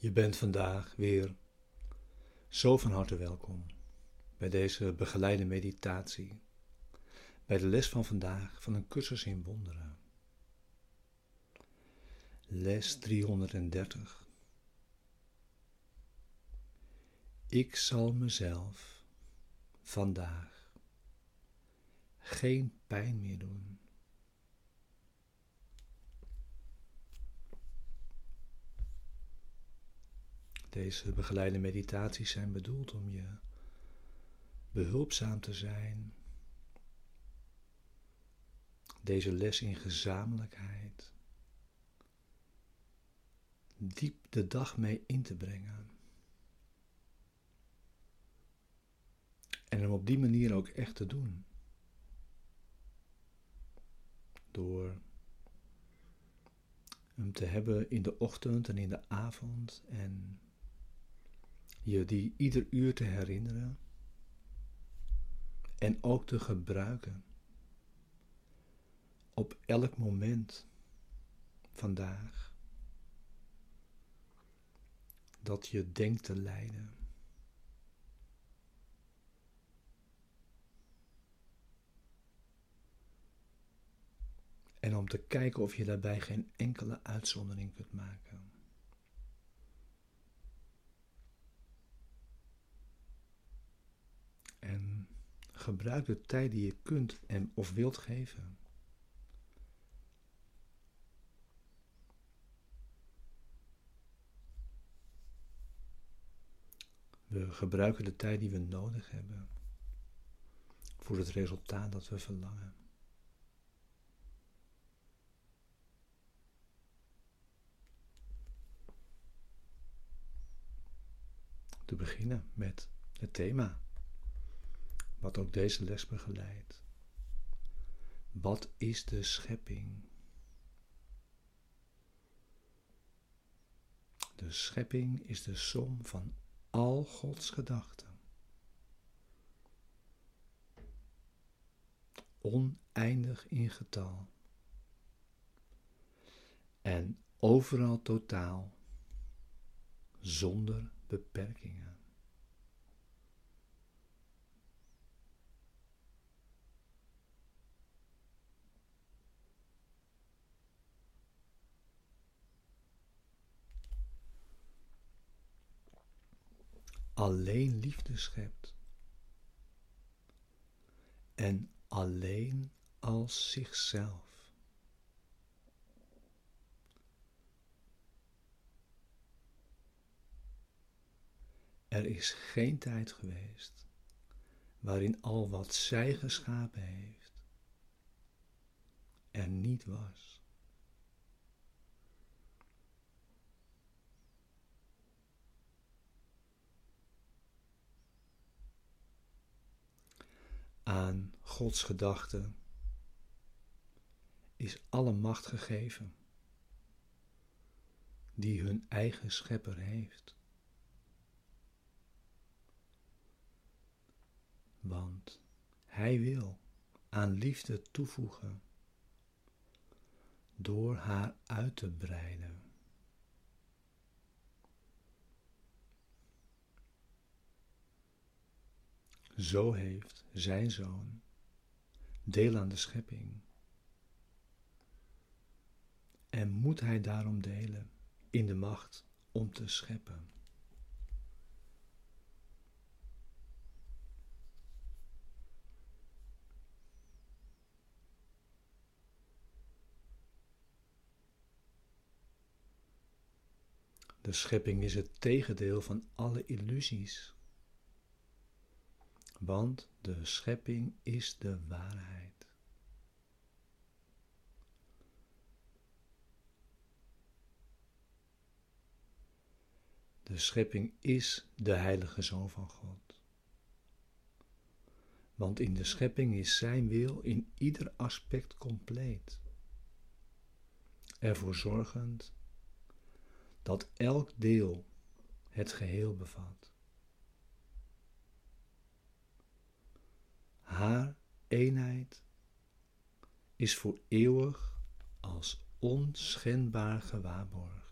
Je bent vandaag weer zo van harte welkom bij deze begeleide meditatie, bij de les van vandaag van een cursus in wonderen. Les 330. Ik zal mezelf vandaag geen pijn meer doen. Deze begeleide meditaties zijn bedoeld om je behulpzaam te zijn. Deze les in gezamenlijkheid diep de dag mee in te brengen. En hem op die manier ook echt te doen. Door hem te hebben in de ochtend en in de avond en je die ieder uur te herinneren en ook te gebruiken op elk moment vandaag dat je denkt te lijden. En om te kijken of je daarbij geen enkele uitzondering kunt maken. En gebruik de tijd die je kunt en of wilt geven. We gebruiken de tijd die we nodig hebben voor het resultaat dat we verlangen. Te beginnen met het thema wat ook deze les begeleidt. Wat is de schepping? De schepping is de som van al Gods gedachten. Oneindig in getal. En overal totaal, zonder beperkingen. Alleen liefde schept. En alleen als zichzelf. Er is geen tijd geweest waarin al wat zij geschapen heeft er niet was. Aan Gods gedachten is alle macht gegeven die hun eigen schepper heeft. Want Hij wil aan liefde toevoegen door haar uit te breiden. Zo heeft zijn zoon deel aan de schepping. En moet hij daarom delen in de macht om te scheppen. De schepping is het tegendeel van alle illusies want de schepping is de waarheid. De schepping is de heilige Zoon van God. Want in de schepping is Zijn wil in ieder aspect compleet. Ervoor zorgend dat elk deel het geheel bevat. eenheid is voor eeuwig als onschendbaar gewaarborgd.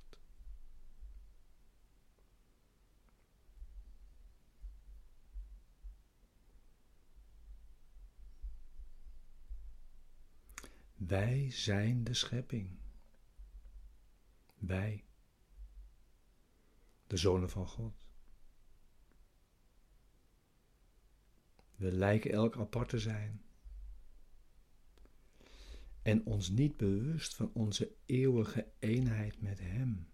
Wij zijn de schepping. Wij, de zonen van God. We lijken elk apart te zijn en ons niet bewust van onze eeuwige eenheid met Hem.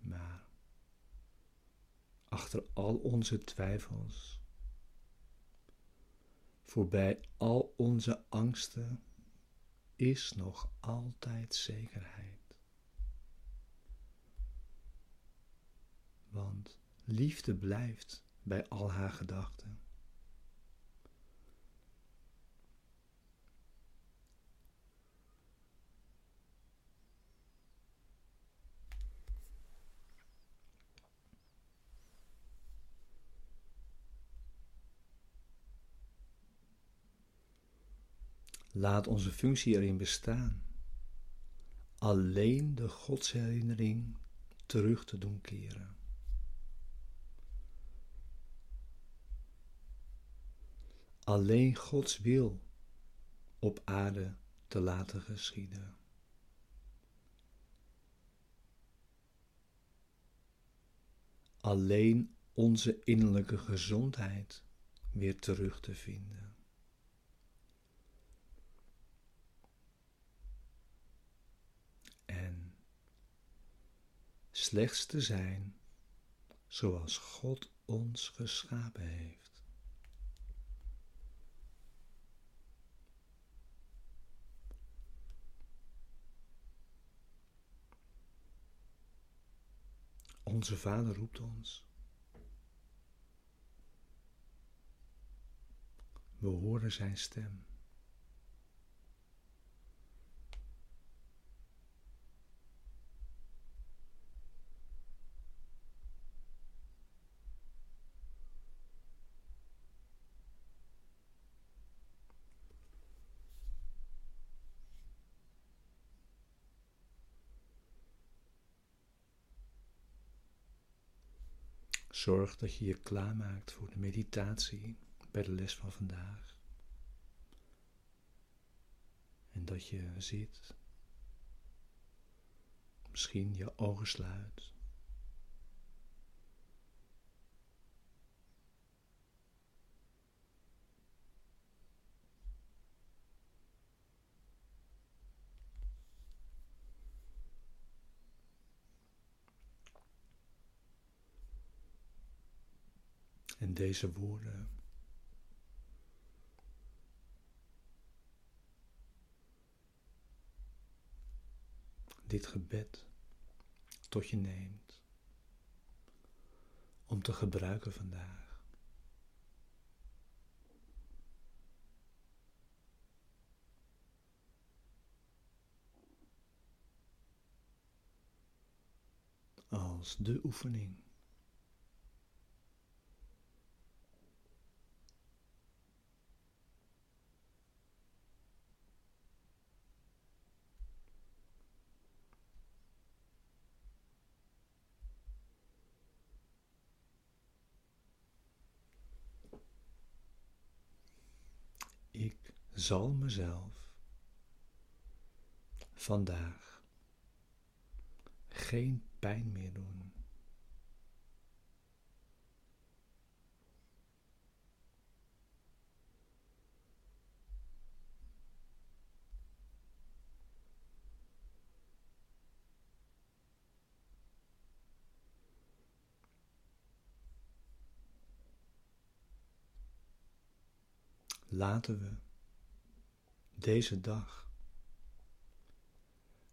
Maar achter al onze twijfels, voorbij al onze angsten, is nog altijd zekerheid. Want liefde blijft bij al haar gedachten. Laat onze functie erin bestaan. Alleen de godsherinnering terug te doen keren. Alleen Gods wil op aarde te laten geschieden. Alleen onze innerlijke gezondheid weer terug te vinden. slechts te zijn zoals God ons geschapen heeft. Onze Vader roept ons. We horen Zijn stem. Zorg dat je je klaarmaakt voor de meditatie bij de les van vandaag. En dat je zit, misschien je ogen sluit. En deze woorden dit gebed tot je neemt om te gebruiken vandaag. Als de oefening. Zal mezelf vandaag geen pijn meer doen. Laten we deze dag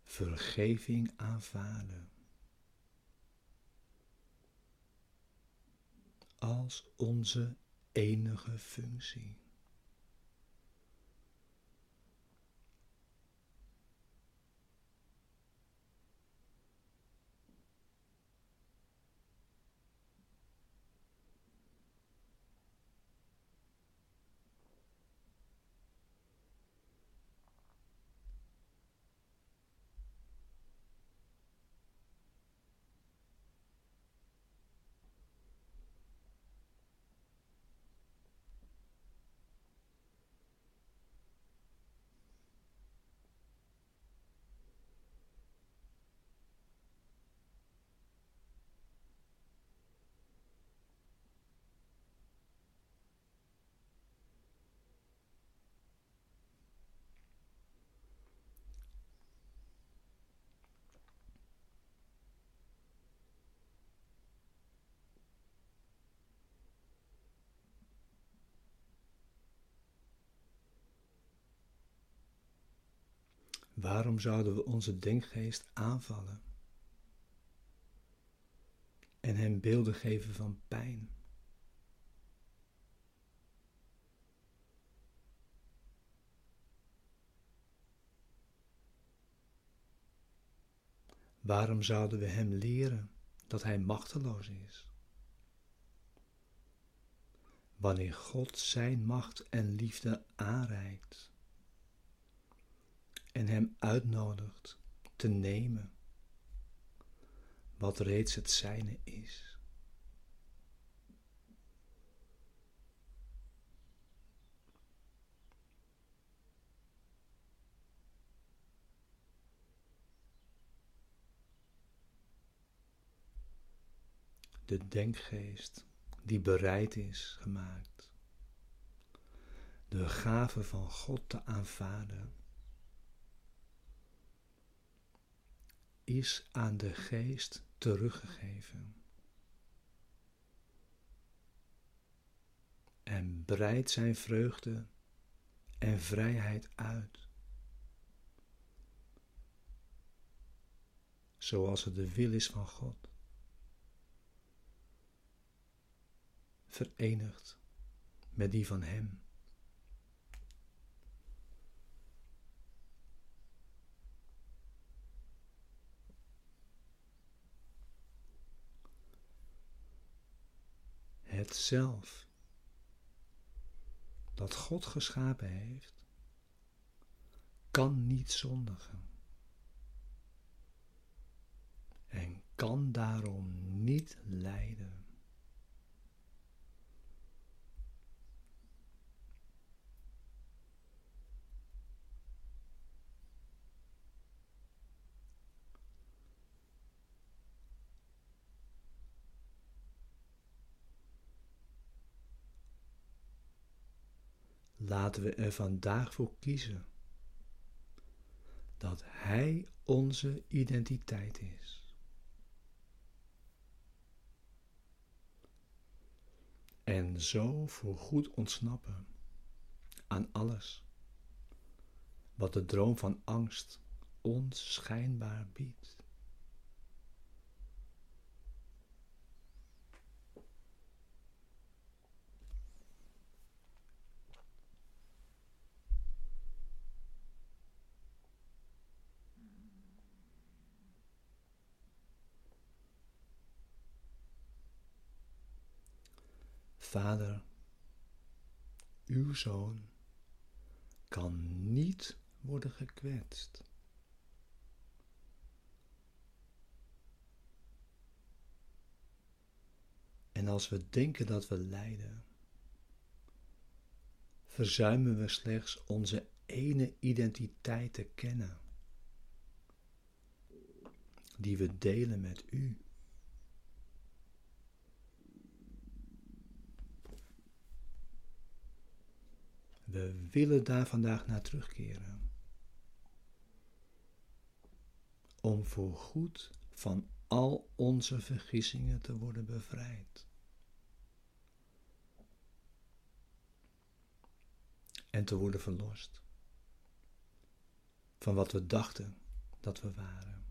vergeving aanvaarden. Als onze enige functie. Waarom zouden we onze denkgeest aanvallen en hem beelden geven van pijn? Waarom zouden we hem leren dat hij machteloos is? Wanneer God zijn macht en liefde aanreikt en hem uitnodigt te nemen wat reeds het zijne is. De denkgeest die bereid is gemaakt de gave van God te aanvaarden is aan de geest teruggegeven. En breidt zijn vreugde en vrijheid uit. Zoals het de wil is van God. Verenigd met die van Hem. Het zelf dat God geschapen heeft, kan niet zondigen en kan daarom niet lijden. Laten we er vandaag voor kiezen dat Hij onze identiteit is. En zo voorgoed ontsnappen aan alles wat de droom van angst ons schijnbaar biedt. Vader, uw zoon kan niet worden gekwetst. En als we denken dat we lijden, verzuimen we slechts onze ene identiteit te kennen, die we delen met u. We willen daar vandaag naar terugkeren. Om voorgoed van al onze vergissingen te worden bevrijd. En te worden verlost van wat we dachten dat we waren.